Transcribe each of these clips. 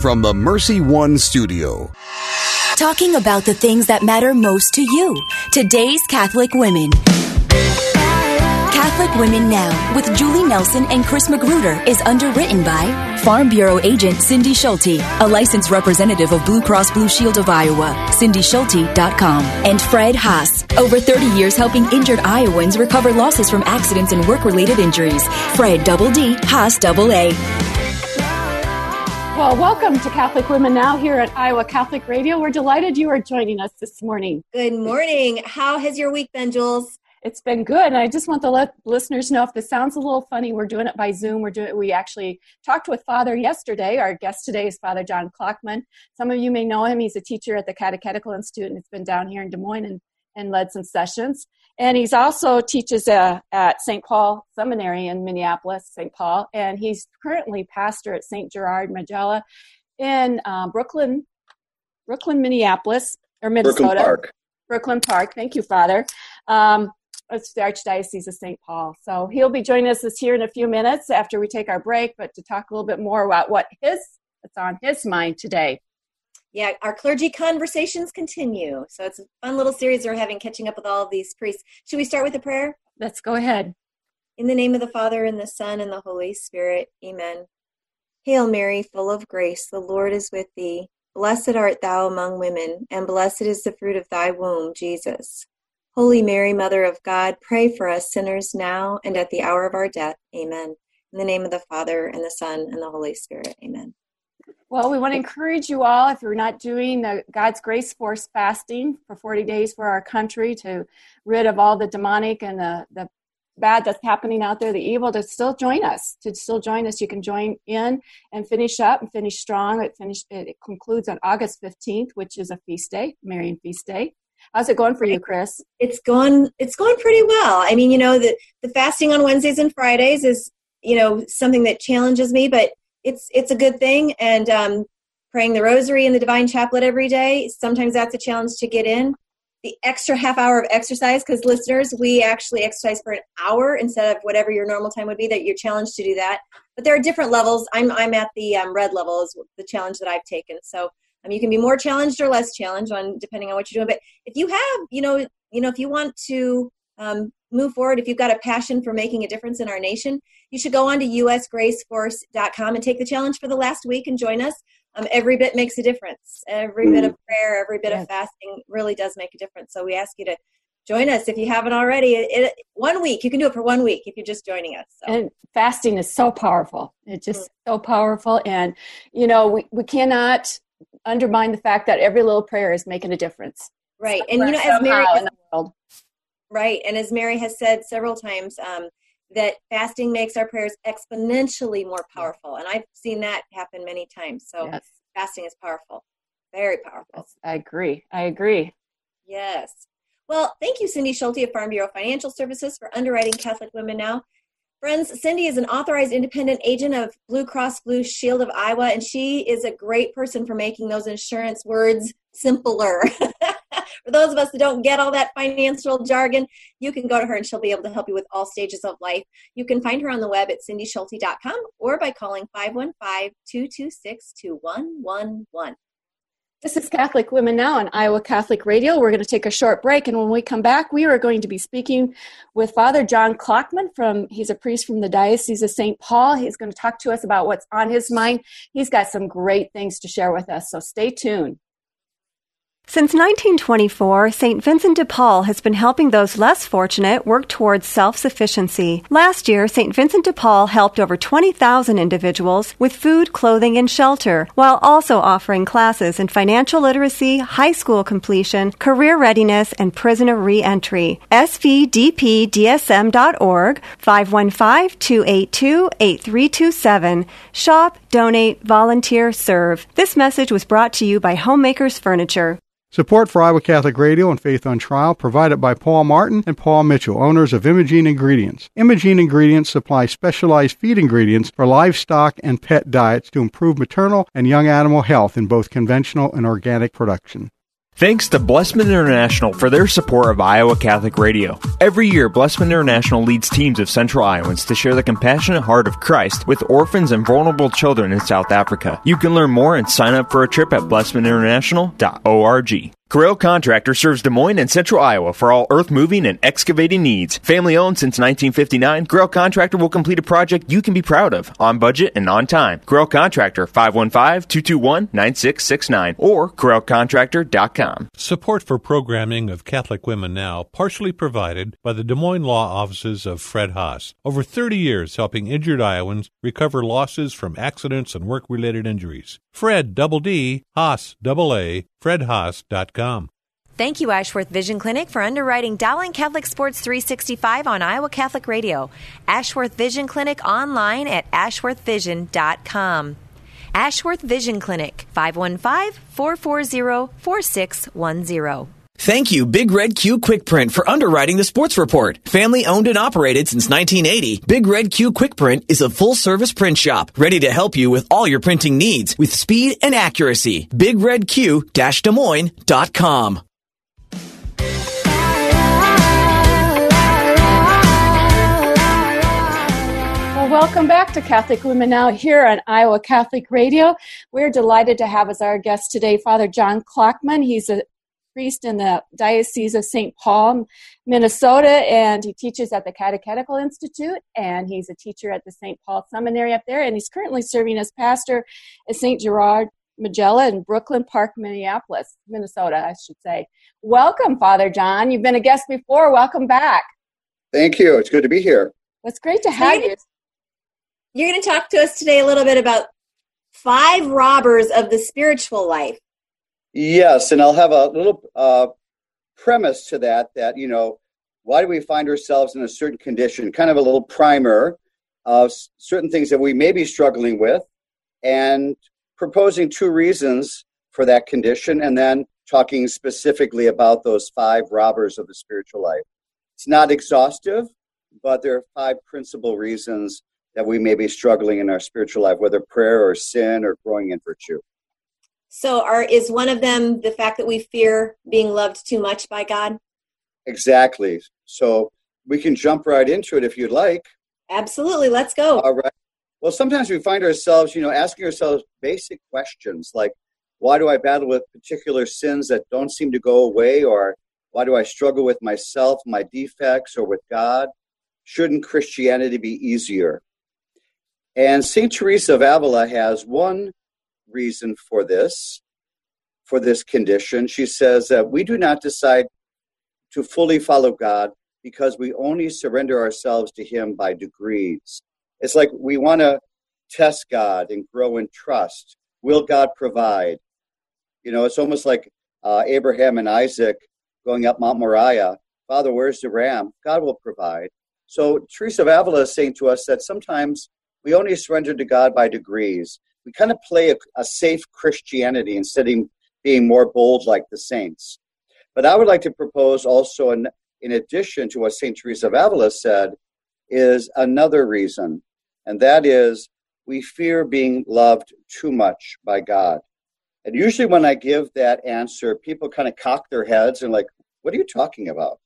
from the Mercy One studio. Talking about the things that matter most to you. Today's Catholic Women. Catholic Women Now with Julie Nelson and Chris Magruder is underwritten by Farm Bureau agent Cindy Schulte, a licensed representative of Blue Cross Blue Shield of Iowa, cindyschulte.com, and Fred Haas, over 30 years helping injured Iowans recover losses from accidents and work-related injuries. Fred Double D, Haas Double A. Well, welcome to Catholic Women Now here at Iowa Catholic Radio. We're delighted you are joining us this morning. Good morning. How has your week been, Jules? It's been good. And I just want to let listeners know if this sounds a little funny, we're doing it by Zoom. We're doing we actually talked with Father yesterday. Our guest today is Father John Klockman. Some of you may know him. He's a teacher at the Catechetical Institute and he's been down here in Des Moines and, and led some sessions. And he's also teaches uh, at St. Paul Seminary in Minneapolis, St. Paul, and he's currently pastor at St. Gerard Majella in uh, Brooklyn, Brooklyn, Minneapolis, or Minnesota. Brooklyn Park. Brooklyn Park. Thank you, Father. Um, it's the Archdiocese of St. Paul. So he'll be joining us this here in a few minutes after we take our break, but to talk a little bit more about what his what's on his mind today. Yeah, our clergy conversations continue. So it's a fun little series we're having catching up with all of these priests. Should we start with a prayer? Let's go ahead. In the name of the Father and the Son and the Holy Spirit. Amen. Hail Mary, full of grace, the Lord is with thee. Blessed art thou among women, and blessed is the fruit of thy womb, Jesus. Holy Mary, Mother of God, pray for us sinners now and at the hour of our death. Amen. In the name of the Father, and the Son, and the Holy Spirit. Amen. Well, we want to encourage you all, if you're not doing the God's Grace Force fasting for 40 days for our country to rid of all the demonic and the, the bad that's happening out there, the evil, to still join us. To still join us, you can join in and finish up and finish strong. It, finish, it concludes on August 15th, which is a feast day, Marian feast day. How's it going for you, Chris? It's going it's going pretty well. I mean, you know, the the fasting on Wednesdays and Fridays is, you know, something that challenges me, but it's it's a good thing and um praying the rosary and the divine chaplet every day, sometimes that's a challenge to get in. The extra half hour of exercise because listeners, we actually exercise for an hour instead of whatever your normal time would be that you're challenged to do that. But there are different levels. I'm I'm at the um, red level is the challenge that I've taken. So um, you can be more challenged or less challenged on depending on what you're doing. But if you have, you know, you know, if you want to um, move forward, if you've got a passion for making a difference in our nation, you should go on to usgraceforce.com and take the challenge for the last week and join us. Um, every bit makes a difference. Every mm-hmm. bit of prayer, every bit yes. of fasting really does make a difference. So we ask you to join us if you haven't already. It, it, one week, you can do it for one week if you're just joining us. So. And fasting is so powerful. It's just mm-hmm. so powerful. And, you know, we, we cannot undermine the fact that every little prayer is making a difference. Right. and you know, as Mary Right. And as Mary has said several times, um, that fasting makes our prayers exponentially more powerful. And I've seen that happen many times. So yes. fasting is powerful. Very powerful. Yes, I agree. I agree. Yes. Well, thank you, Cindy Schulte of Farm Bureau Financial Services, for underwriting Catholic Women Now. Friends, Cindy is an authorized independent agent of Blue Cross Blue Shield of Iowa, and she is a great person for making those insurance words simpler. for those of us that don't get all that financial jargon, you can go to her and she'll be able to help you with all stages of life. You can find her on the web at cindyschulte.com or by calling 515 226 2111. This is Catholic Women Now on Iowa Catholic Radio. We're going to take a short break, and when we come back, we are going to be speaking with Father John Klockman from. He's a priest from the Diocese of St. Paul. He's going to talk to us about what's on his mind. He's got some great things to share with us, so stay tuned. Since 1924, St. Vincent de Paul has been helping those less fortunate work towards self sufficiency. Last year, St. Vincent de Paul helped over 20,000 individuals with food, clothing, and shelter, while also offering classes in financial literacy, high school completion, career readiness, and prisoner reentry. SVDPDSM.org, 515 282 8327. Shop, donate, volunteer, serve. This message was brought to you by Homemakers Furniture. Support for Iowa Catholic Radio and Faith on Trial provided by Paul Martin and Paul Mitchell, owners of Imogene Ingredients. Imogene Ingredients supply specialized feed ingredients for livestock and pet diets to improve maternal and young animal health in both conventional and organic production. Thanks to Blessman International for their support of Iowa Catholic Radio. Every year, Blessman International leads teams of Central Iowans to share the compassionate heart of Christ with orphans and vulnerable children in South Africa. You can learn more and sign up for a trip at blessmaninternational.org. Corell Contractor serves Des Moines and Central Iowa for all earth moving and excavating needs. Family owned since 1959, Corell Contractor will complete a project you can be proud of, on budget and on time. Corell Contractor, 515-221-9669 or CorellContractor.com. Support for programming of Catholic Women Now partially provided by the Des Moines Law Offices of Fred Haas. Over 30 years helping injured Iowans recover losses from accidents and work-related injuries. Fred Double D, Haas Double A, FredHaas.com. Thank you, Ashworth Vision Clinic, for underwriting Dowling Catholic Sports 365 on Iowa Catholic Radio. Ashworth Vision Clinic online at ashworthvision.com. Ashworth Vision Clinic, 515 440 4610. Thank you, Big Red Q Quick Print, for underwriting the sports report. Family owned and operated since 1980, Big Red Q Quick Print is a full service print shop ready to help you with all your printing needs with speed and accuracy. BigRedQ-Des Moines.com. Welcome back to Catholic Women Now here on Iowa Catholic Radio. We're delighted to have as our guest today Father John Klockman. He's a priest in the Diocese of St. Paul, Minnesota, and he teaches at the Catechetical Institute, and he's a teacher at the St. Paul Seminary up there, and he's currently serving as pastor at St. Gerard Majella in Brooklyn Park, Minneapolis, Minnesota, I should say. Welcome, Father John. You've been a guest before. Welcome back. Thank you. It's good to be here. It's great to have you. You're going to talk to us today a little bit about five robbers of the spiritual life. Yes, and I'll have a little uh, premise to that. That you know, why do we find ourselves in a certain condition? Kind of a little primer of certain things that we may be struggling with, and proposing two reasons for that condition, and then talking specifically about those five robbers of the spiritual life. It's not exhaustive, but there are five principal reasons that we may be struggling in our spiritual life, whether prayer or sin or growing in virtue. So, are is one of them the fact that we fear being loved too much by God? Exactly. So we can jump right into it if you'd like. Absolutely. Let's go. All right. Well, sometimes we find ourselves, you know, asking ourselves basic questions like, why do I battle with particular sins that don't seem to go away? Or why do I struggle with myself, my defects, or with God? Shouldn't Christianity be easier? And St. Teresa of Avila has one reason for this, for this condition. She says that we do not decide to fully follow God because we only surrender ourselves to Him by degrees. It's like we want to test God and grow in trust. Will God provide? You know, it's almost like uh, Abraham and Isaac going up Mount Moriah. Father, where's the ram? God will provide. So Teresa of Avila is saying to us that sometimes we only surrender to God by degrees we kind of play a, a safe Christianity instead of being more bold like the saints. But I would like to propose also, in, in addition to what St. Teresa of Avila said, is another reason, and that is we fear being loved too much by God. And usually, when I give that answer, people kind of cock their heads and, like, what are you talking about?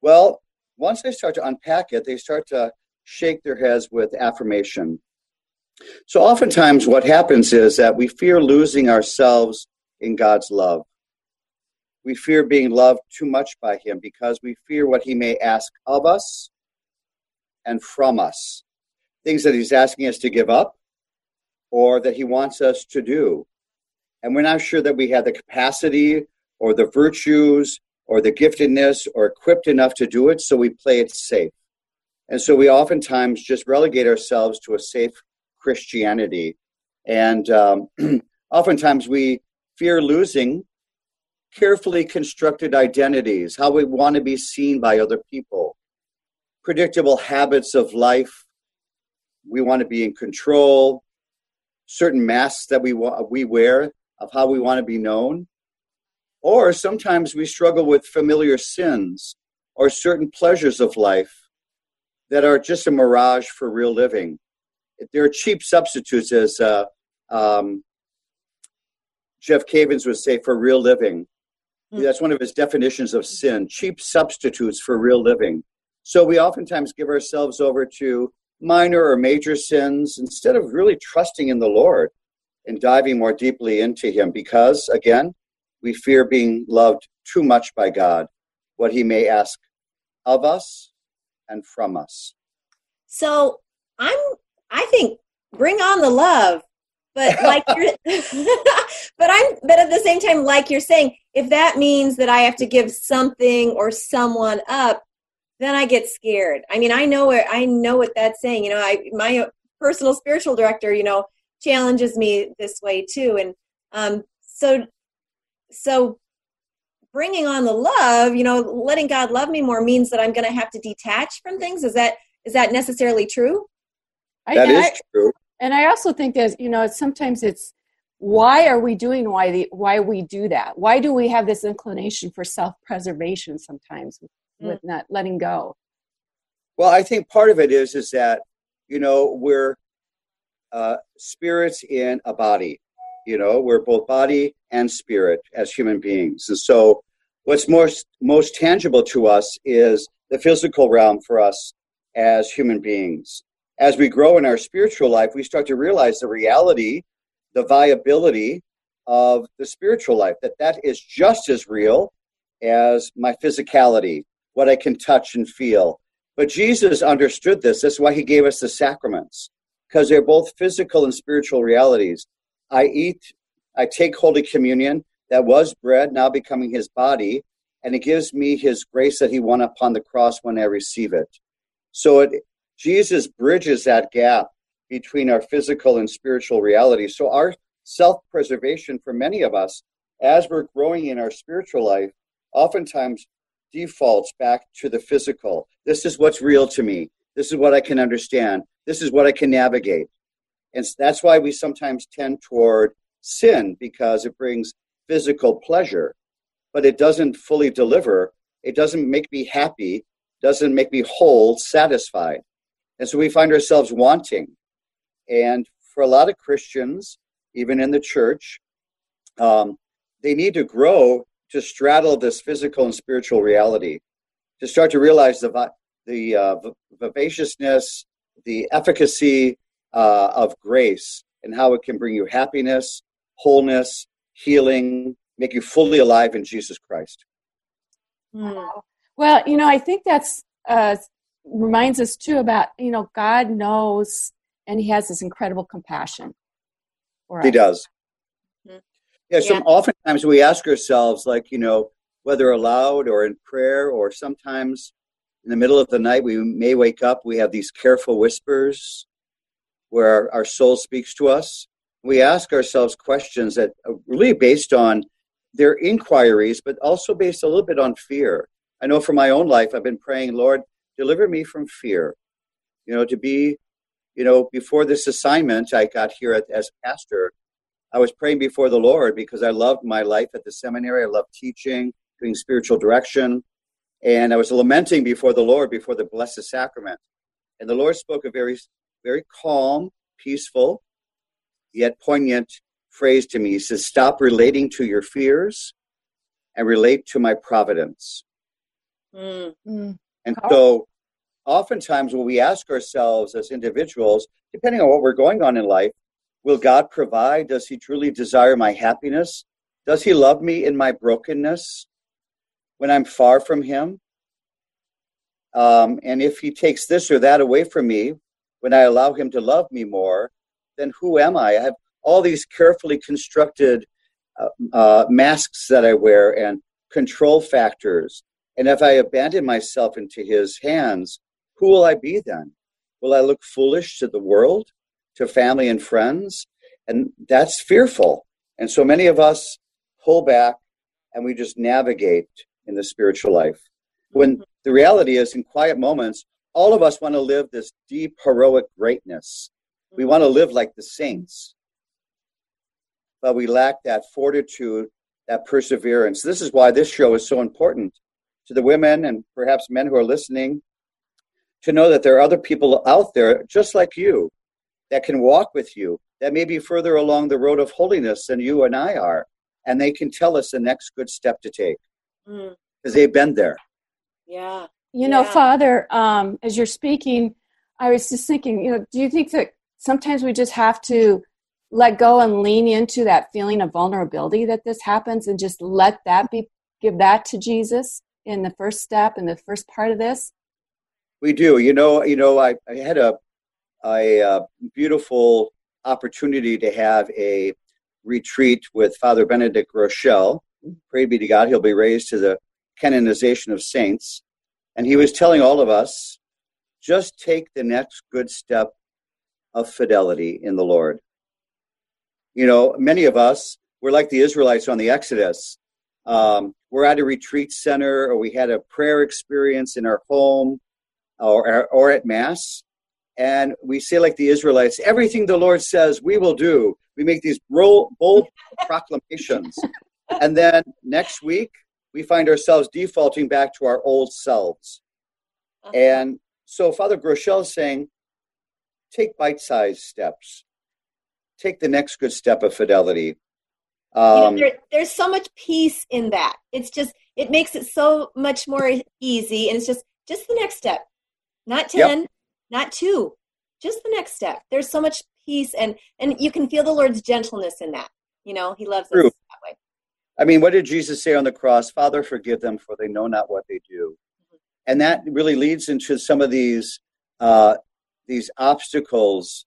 Well, once they start to unpack it, they start to shake their heads with affirmation. So oftentimes what happens is that we fear losing ourselves in God's love. We fear being loved too much by Him because we fear what He may ask of us and from us. Things that He's asking us to give up or that He wants us to do. And we're not sure that we have the capacity or the virtues or the giftedness or equipped enough to do it, so we play it safe. And so we oftentimes just relegate ourselves to a safe Christianity. And um, oftentimes we fear losing carefully constructed identities, how we want to be seen by other people, predictable habits of life. We want to be in control, certain masks that we, wa- we wear of how we want to be known. Or sometimes we struggle with familiar sins or certain pleasures of life that are just a mirage for real living they're cheap substitutes, as uh, um, Jeff Cavins would say, for real living. Mm. That's one of his definitions of sin cheap substitutes for real living. So we oftentimes give ourselves over to minor or major sins instead of really trusting in the Lord and diving more deeply into Him because, again, we fear being loved too much by God, what He may ask of us and from us. So I'm, I think, bring on the love but like you're but i'm but at the same time like you're saying if that means that i have to give something or someone up then i get scared. I mean i know where i know what that's saying. You know i my personal spiritual director you know challenges me this way too. And um so so bringing on the love you know letting god love me more means that i'm going to have to detach from things. Is that is that necessarily true that I, is I, true. and i also think that you know sometimes it's why are we doing why the why we do that? Why do we have this inclination for self-preservation sometimes with, mm. with not letting go? Well i think part of it is is that you know we're uh, spirits in a body you know we're both body and spirit as human beings. And so what's most most tangible to us is the physical realm for us as human beings as we grow in our spiritual life, we start to realize the reality, the viability of the spiritual life, that that is just as real as my physicality, what I can touch and feel. But Jesus understood this. That's why he gave us the sacraments, because they're both physical and spiritual realities. I eat, I take Holy Communion, that was bread, now becoming his body, and it gives me his grace that he won upon the cross when I receive it. So it Jesus bridges that gap between our physical and spiritual reality. So, our self preservation for many of us, as we're growing in our spiritual life, oftentimes defaults back to the physical. This is what's real to me. This is what I can understand. This is what I can navigate. And that's why we sometimes tend toward sin because it brings physical pleasure, but it doesn't fully deliver. It doesn't make me happy, doesn't make me whole, satisfied. And so we find ourselves wanting. And for a lot of Christians, even in the church, um, they need to grow to straddle this physical and spiritual reality, to start to realize the, the uh, vivaciousness, the efficacy uh, of grace, and how it can bring you happiness, wholeness, healing, make you fully alive in Jesus Christ. Mm. Well, you know, I think that's uh, reminds us too about you know God knows and He has this incredible compassion. he us. does. Mm-hmm. Yeah. So yeah. oftentimes we ask ourselves, like you know, whether aloud or in prayer, or sometimes in the middle of the night, we may wake up. We have these careful whispers where our, our soul speaks to us. We ask ourselves questions that are really based on their inquiries, but also based a little bit on fear. I know for my own life, I've been praying, Lord, deliver me from fear. You know, to be, you know, before this assignment I got here at, as pastor, I was praying before the Lord because I loved my life at the seminary. I loved teaching, doing spiritual direction. And I was lamenting before the Lord, before the Blessed Sacrament. And the Lord spoke a very, very calm, peaceful, yet poignant phrase to me. He says, Stop relating to your fears and relate to my providence. Mm. And so, oftentimes, when we ask ourselves as individuals, depending on what we're going on in life, will God provide? Does He truly desire my happiness? Does He love me in my brokenness when I'm far from Him? Um, and if He takes this or that away from me when I allow Him to love me more, then who am I? I have all these carefully constructed uh, uh, masks that I wear and control factors and if I abandon myself into his hands, who will I be then? Will I look foolish to the world, to family and friends? And that's fearful. And so many of us pull back and we just navigate in the spiritual life. When the reality is, in quiet moments, all of us want to live this deep, heroic greatness. We want to live like the saints. But we lack that fortitude, that perseverance. This is why this show is so important to the women and perhaps men who are listening to know that there are other people out there just like you that can walk with you that may be further along the road of holiness than you and I are. and they can tell us the next good step to take Mm. because they've been there. Yeah. You know, Yeah. Father, um, as you're speaking, I was just thinking, you know, do you think that sometimes we just have to let go and lean into that feeling of vulnerability that this happens and just let that be, give that to Jesus in the first step in the first part of this? We do. You know, you know, I, I had a a uh, beautiful opportunity to have a retreat with Father Benedict Groeschel. Pray be to God, he'll be raised to the canonization of saints. And he was telling all of us just take the next good step of fidelity in the Lord. You know, many of us, we're like the Israelites on the Exodus. Um, we're at a retreat center or we had a prayer experience in our home or, or at Mass. And we say, like the Israelites, everything the Lord says, we will do. We make these bold, proclamations. And then next week, we find ourselves defaulting back to our old selves. Uh-huh. And so Father Groeschel is saying, take bite sized steps, take the next good step of fidelity. You know, Um, there, there's so much peace in that. It's just it makes it so much more easy, and it's just just the next step, not Yep. ten, not two, just the next step. There's so much peace, and and you can feel the Lord's gentleness in that. You know, He loves True. us that way. I mean, what did Jesus say on the cross? Father, forgive them, for they know not what they do. And that really leads into some of these uh, these obstacles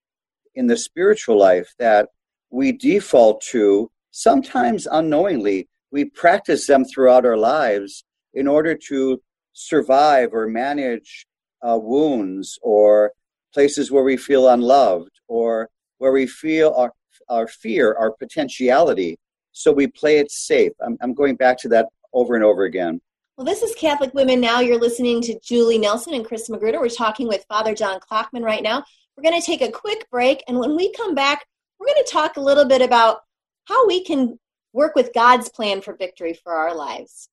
in the spiritual life that we default to, sometimes unknowingly. We practice them throughout our lives in order to survive or manage uh, wounds or places where we feel unloved or where we feel our, our fear, our potentiality. So we play it safe. I'm, I'm going back to that over and over again. Well, this is Catholic Women Now. You're listening to Julie Nelson and Chris Magruder. We're talking with Father John Klockman right now. We're going to take a quick break, and when we come back, we're going to talk a little bit about how we can work with God's plan for victory for our lives.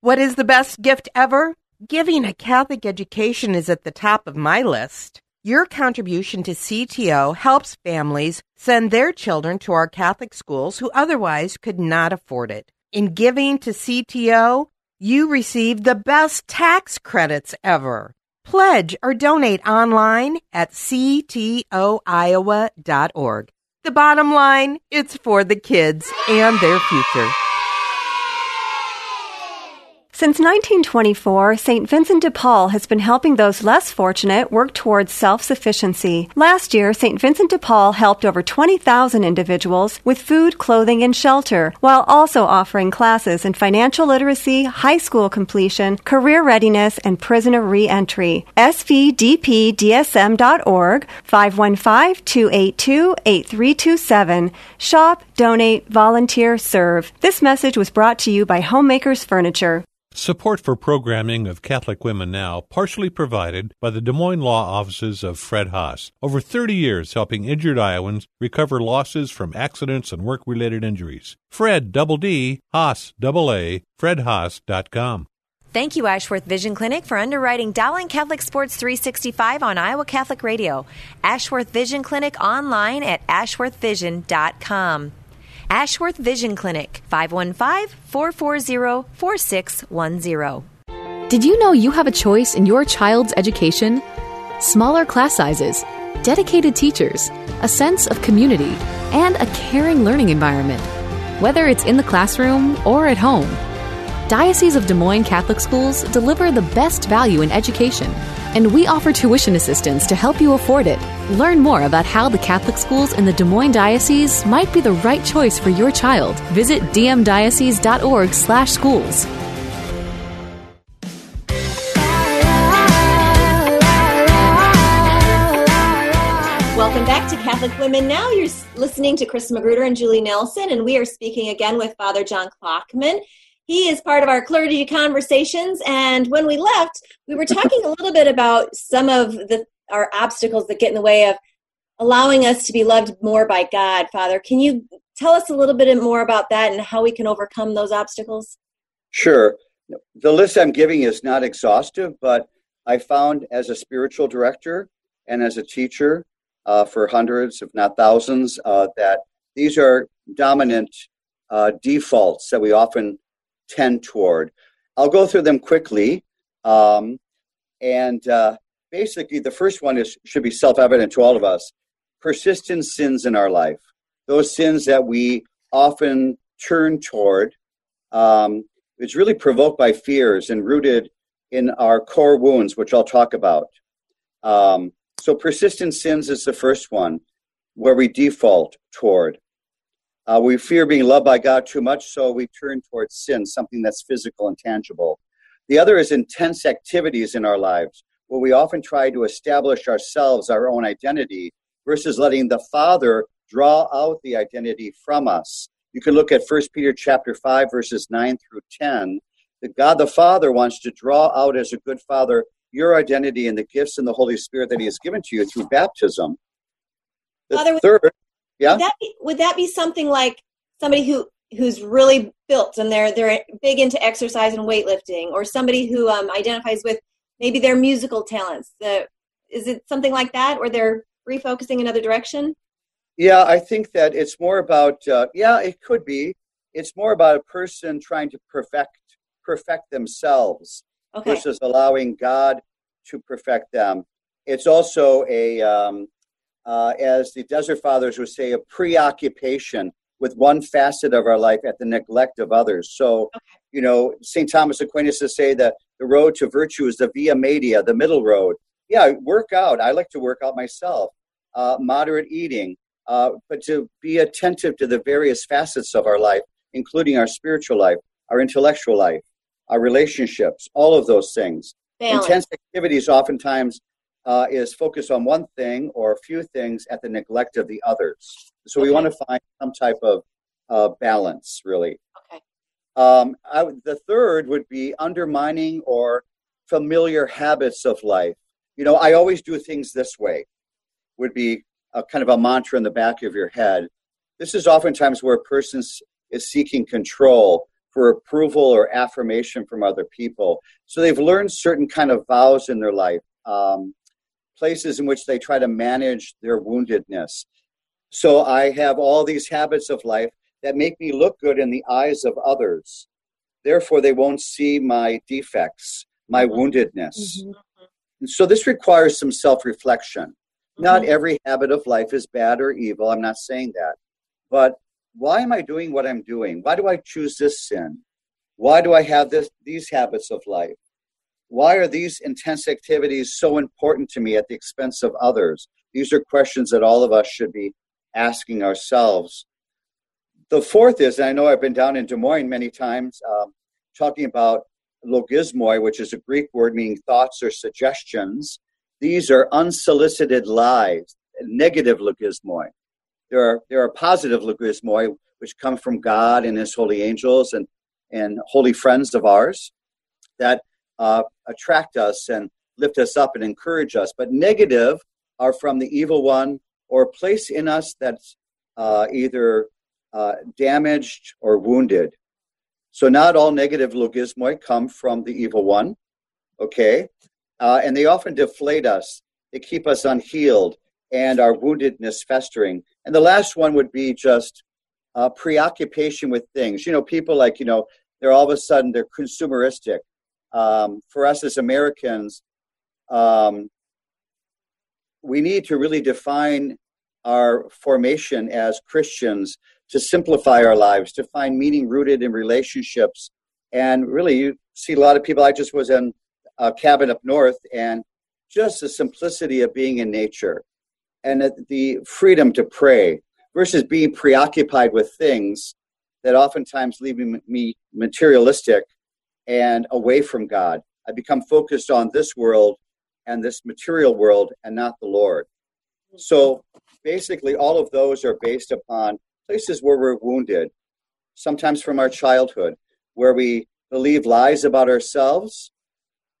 What is the best gift ever? Giving a Catholic education is at the top of my list. Your contribution to CTO helps families send their children to our Catholic schools who otherwise could not afford it. In giving to CTO, you receive the best tax credits ever. Pledge or donate online at ctoiowa.org. The bottom line, it's for the kids and their future. Since 1924, St. Vincent de Paul has been helping those less fortunate work towards self sufficiency. Last year, St. Vincent de Paul helped over 20,000 individuals with food, clothing, and shelter, while also offering classes in financial literacy, high school completion, career readiness, and prisoner reentry. svdpdsm.org, 515 282 8327. Shop, donate, volunteer, serve. This message was brought to you by Homemakers Furniture. Support for programming of Catholic Women Now partially provided by the Des Moines Law Offices of Fred Haas. Over 30 years helping injured Iowans recover losses from accidents and work related injuries. Fred Double D, Haas Double A, FredHaas.com. Thank you, Ashworth Vision Clinic, for underwriting Dowling Catholic Sports 365 on Iowa Catholic Radio. Ashworth Vision Clinic online at ashworthvision.com. Ashworth Vision Clinic, 515 440 4610. Did you know you have a choice in your child's education? Smaller class sizes, dedicated teachers, a sense of community, and a caring learning environment, whether it's in the classroom or at home. Diocese of Des Moines Catholic Schools deliver the best value in education, and we offer tuition assistance to help you afford it. Learn more about how the Catholic schools in the Des Moines Diocese might be the right choice for your child. Visit dmdiocese.org/schools. Welcome back to Catholic Women Now. You're listening to Chris Magruder and Julie Nelson, and we are speaking again with Father John Klockman. He is part of our clergy conversations, and when we left, we were talking a little bit about some of the our obstacles that get in the way of allowing us to be loved more by God. Father, can you tell us a little bit more about that and how we can overcome those obstacles? Sure. The list I'm giving is not exhaustive, but I found as a spiritual director and as a teacher uh, for hundreds, if not thousands, uh, that these are dominant uh, defaults that we often tend toward. I'll go through them quickly. Um, and uh, basically, the first one is should be self evident to all of us persistent sins in our life, those sins that we often turn toward. Um, it's really provoked by fears and rooted in our core wounds, which I'll talk about. Um, so, persistent sins is the first one where we default toward. Uh, we fear being loved by God too much, so we turn towards sin, something that's physical and tangible. The other is intense activities in our lives, where we often try to establish ourselves, our own identity, versus letting the Father draw out the identity from us. You can look at 1 Peter chapter 5, verses 9 through 10. That God the Father wants to draw out as a good father your identity and the gifts and the Holy Spirit that He has given to you through baptism. The Father, third, yeah. Would that, be, would that be something like somebody who who's really built and they're they're big into exercise and weightlifting, or somebody who um, identifies with maybe their musical talents? Uh, is it something like that, or they're refocusing another direction? Yeah, I think that it's more about. Uh, yeah, it could be. It's more about a person trying to perfect perfect themselves okay. versus allowing God to perfect them. It's also a um, uh, as the Desert Fathers would say, a preoccupation with one facet of our life at the neglect of others. So, okay. you know, St. Thomas Aquinas would say that the road to virtue is the via media, the middle road. Yeah, work out. I like to work out myself. Uh, moderate eating, uh, but to be attentive to the various facets of our life, including our spiritual life, our intellectual life, our relationships, all of those things. Balance. Intense activities oftentimes uh, is focused on one thing or a few things at the neglect of the others. So okay. we want to find some type of uh, balance, really. Okay. Um, I, the third would be undermining or familiar habits of life. You know, I always do things this way, would be a kind of a mantra in the back of your head. This is oftentimes where a person is seeking control for approval or affirmation from other people. So they've learned certain kind of vows in their life. Um, places in which they try to manage their woundedness. So I have all these habits of life that make me look good in the eyes of others. Therefore, they won't see my defects, my mm-hmm. woundedness. Mm-hmm. And so this requires some self reflection. Mm-hmm. Not every habit of life is bad or evil. I'm not saying that. But why am I doing what I'm doing? Why do I choose this sin? Why do I have this, these habits of life? Why are these intense activities so important to me at the expense of others? These are questions that all of us should be asking ourselves. The fourth is, and I know I've been down in Des Moines many times um, talking about logismoi, which is a Greek word meaning thoughts or suggestions. These are unsolicited lies, negative logismoi. There are, there are positive logismoi, which come from God and His holy angels and, and holy friends of ours that uh, attract us and lift us up and encourage us. But negative are from the evil one or place in us that's uh, either uh, damaged or wounded. So not all negative logismoi come from the evil one, okay? Uh, and they often deflate us. They keep us unhealed and our woundedness festering. And the last one would be just uh, preoccupation with things. You know, people like, you know, they're all of a sudden, they're consumeristic um, for us as Americans, um, we need to really define our formation as Christians to simplify our lives, to find meaning rooted in relationships. And really, you see a lot of people. I just was in a cabin up north, and just the simplicity of being in nature and the freedom to pray versus being preoccupied with things that oftentimes leave me materialistic and away from God. I become focused on this world and this material world and not the Lord. So basically, all of those are based upon places where we're wounded, sometimes from our childhood, where we believe lies about ourselves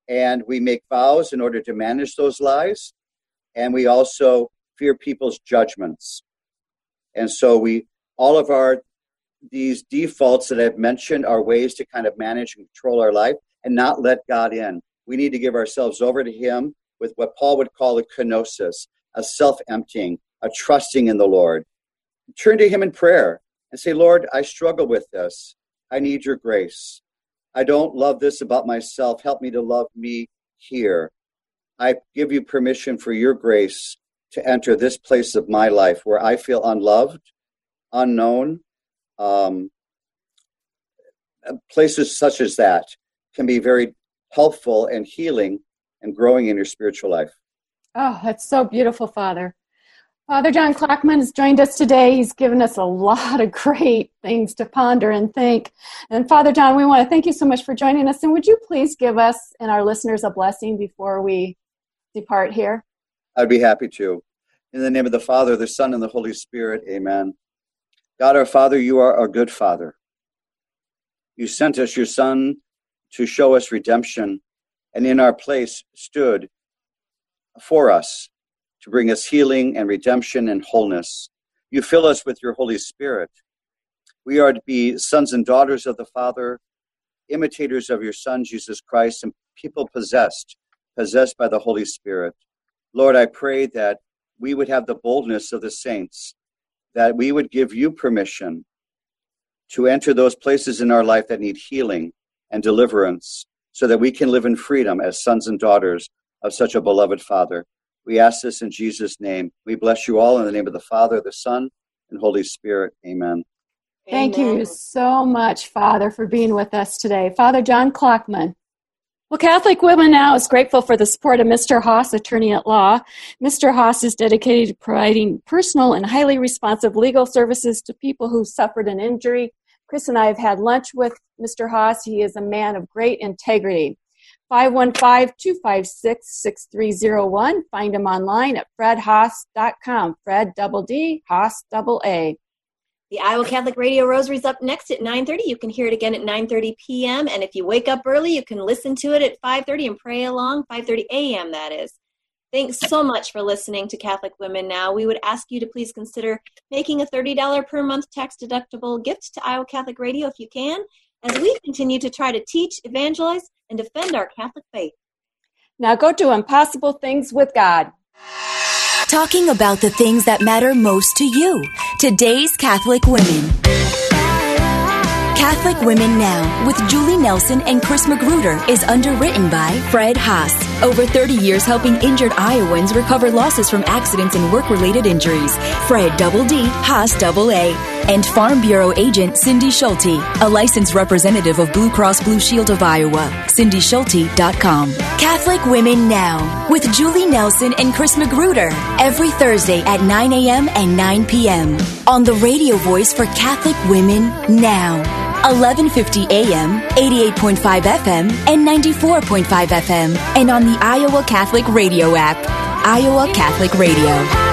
and we make vows in order to manage those lies. And we also fear people's judgments. And so we, all of our these defaults that I've mentioned are ways to kind of manage and control our life and not let God in. We need to give ourselves over to Him with what Paul would call a kenosis, a self emptying, a trusting in the Lord. Turn to Him in prayer. and say, Lord, I struggle with this. I need your grace. I don't love this about myself. Help me to love me here. I give you permission for your grace to enter this place of my life where I feel unloved, unknown. Um, places such as that can be very helpful and healing and growing in your spiritual life. Oh, that's so beautiful, Father. Father John Klockman has joined us today. He's given us a lot of great things to ponder and think. And Father John, we want to thank you so much for joining us. And would you please give us and our listeners a blessing before we depart here? I'd be happy to. In the name of the Father, the Son, and the Holy Spirit, amen. God our Father, you are a good Father. You sent us your Son to show us redemption, and in our place stood for us to bring us healing and redemption and wholeness. You fill us with your Holy Spirit. We are to be sons and daughters of the Father, imitators of your Son, Jesus Christ, and people possessed, possessed by the Holy Spirit. Lord, I pray that we would have the boldness of the saints, that we would give you permission to enter those places in our life that need healing and deliverance so that we can live in freedom as sons and daughters of such a beloved Father. We ask this in Jesus' name. We bless you all in the name of the Father, the Son, and Holy Spirit. Amen. Thank Amen. you so much, Father, for being with us today. Father John Klockman. Well, Catholic Women Now is grateful for the support of Mr. Haas, attorney at law. Mr. Haas is dedicated to providing personal and highly responsive legal services to people who suffered an injury. Chris and I have had lunch with Mr. Haas. He is a man of great integrity. 515-256-6301. Find him online at fredhaas.com. Fred double D, Haas double A. The Iowa Catholic Radio Rosary is up next at 9:30. You can hear it again at 9:30 p.m. and if you wake up early, you can listen to it at 5:30 and pray along 5:30 a.m. that is. Thanks so much for listening to Catholic Women Now. We would ask you to please consider making a $30 per month tax deductible gift to Iowa Catholic Radio if you can, as we continue to try to teach, evangelize, and defend our Catholic faith. Now go do impossible things with God. Talking about the things that matter most to you. Today's Catholic Women. Catholic Women Now with Julie Nelson and Chris Magruder is underwritten by Fred Haas. Over 30 years helping injured Iowans recover losses from accidents and work related injuries. Fred Double D, Haas Double A. And Farm Bureau agent Cindy Schulte, a licensed representative of Blue Cross Blue Shield of Iowa. CindySchulte.com. Catholic Women Now with Julie Nelson and Chris Magruder every Thursday at 9 a.m. and 9 p.m. on the radio voice for Catholic Women Now. 1150 AM, 88.5 FM, and 94.5 FM, and on the Iowa Catholic Radio app. Iowa Catholic Radio.